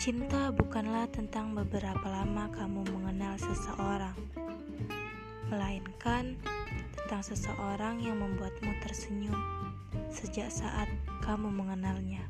Cinta bukanlah tentang beberapa lama kamu mengenal seseorang, melainkan tentang seseorang yang membuatmu tersenyum sejak saat kamu mengenalnya.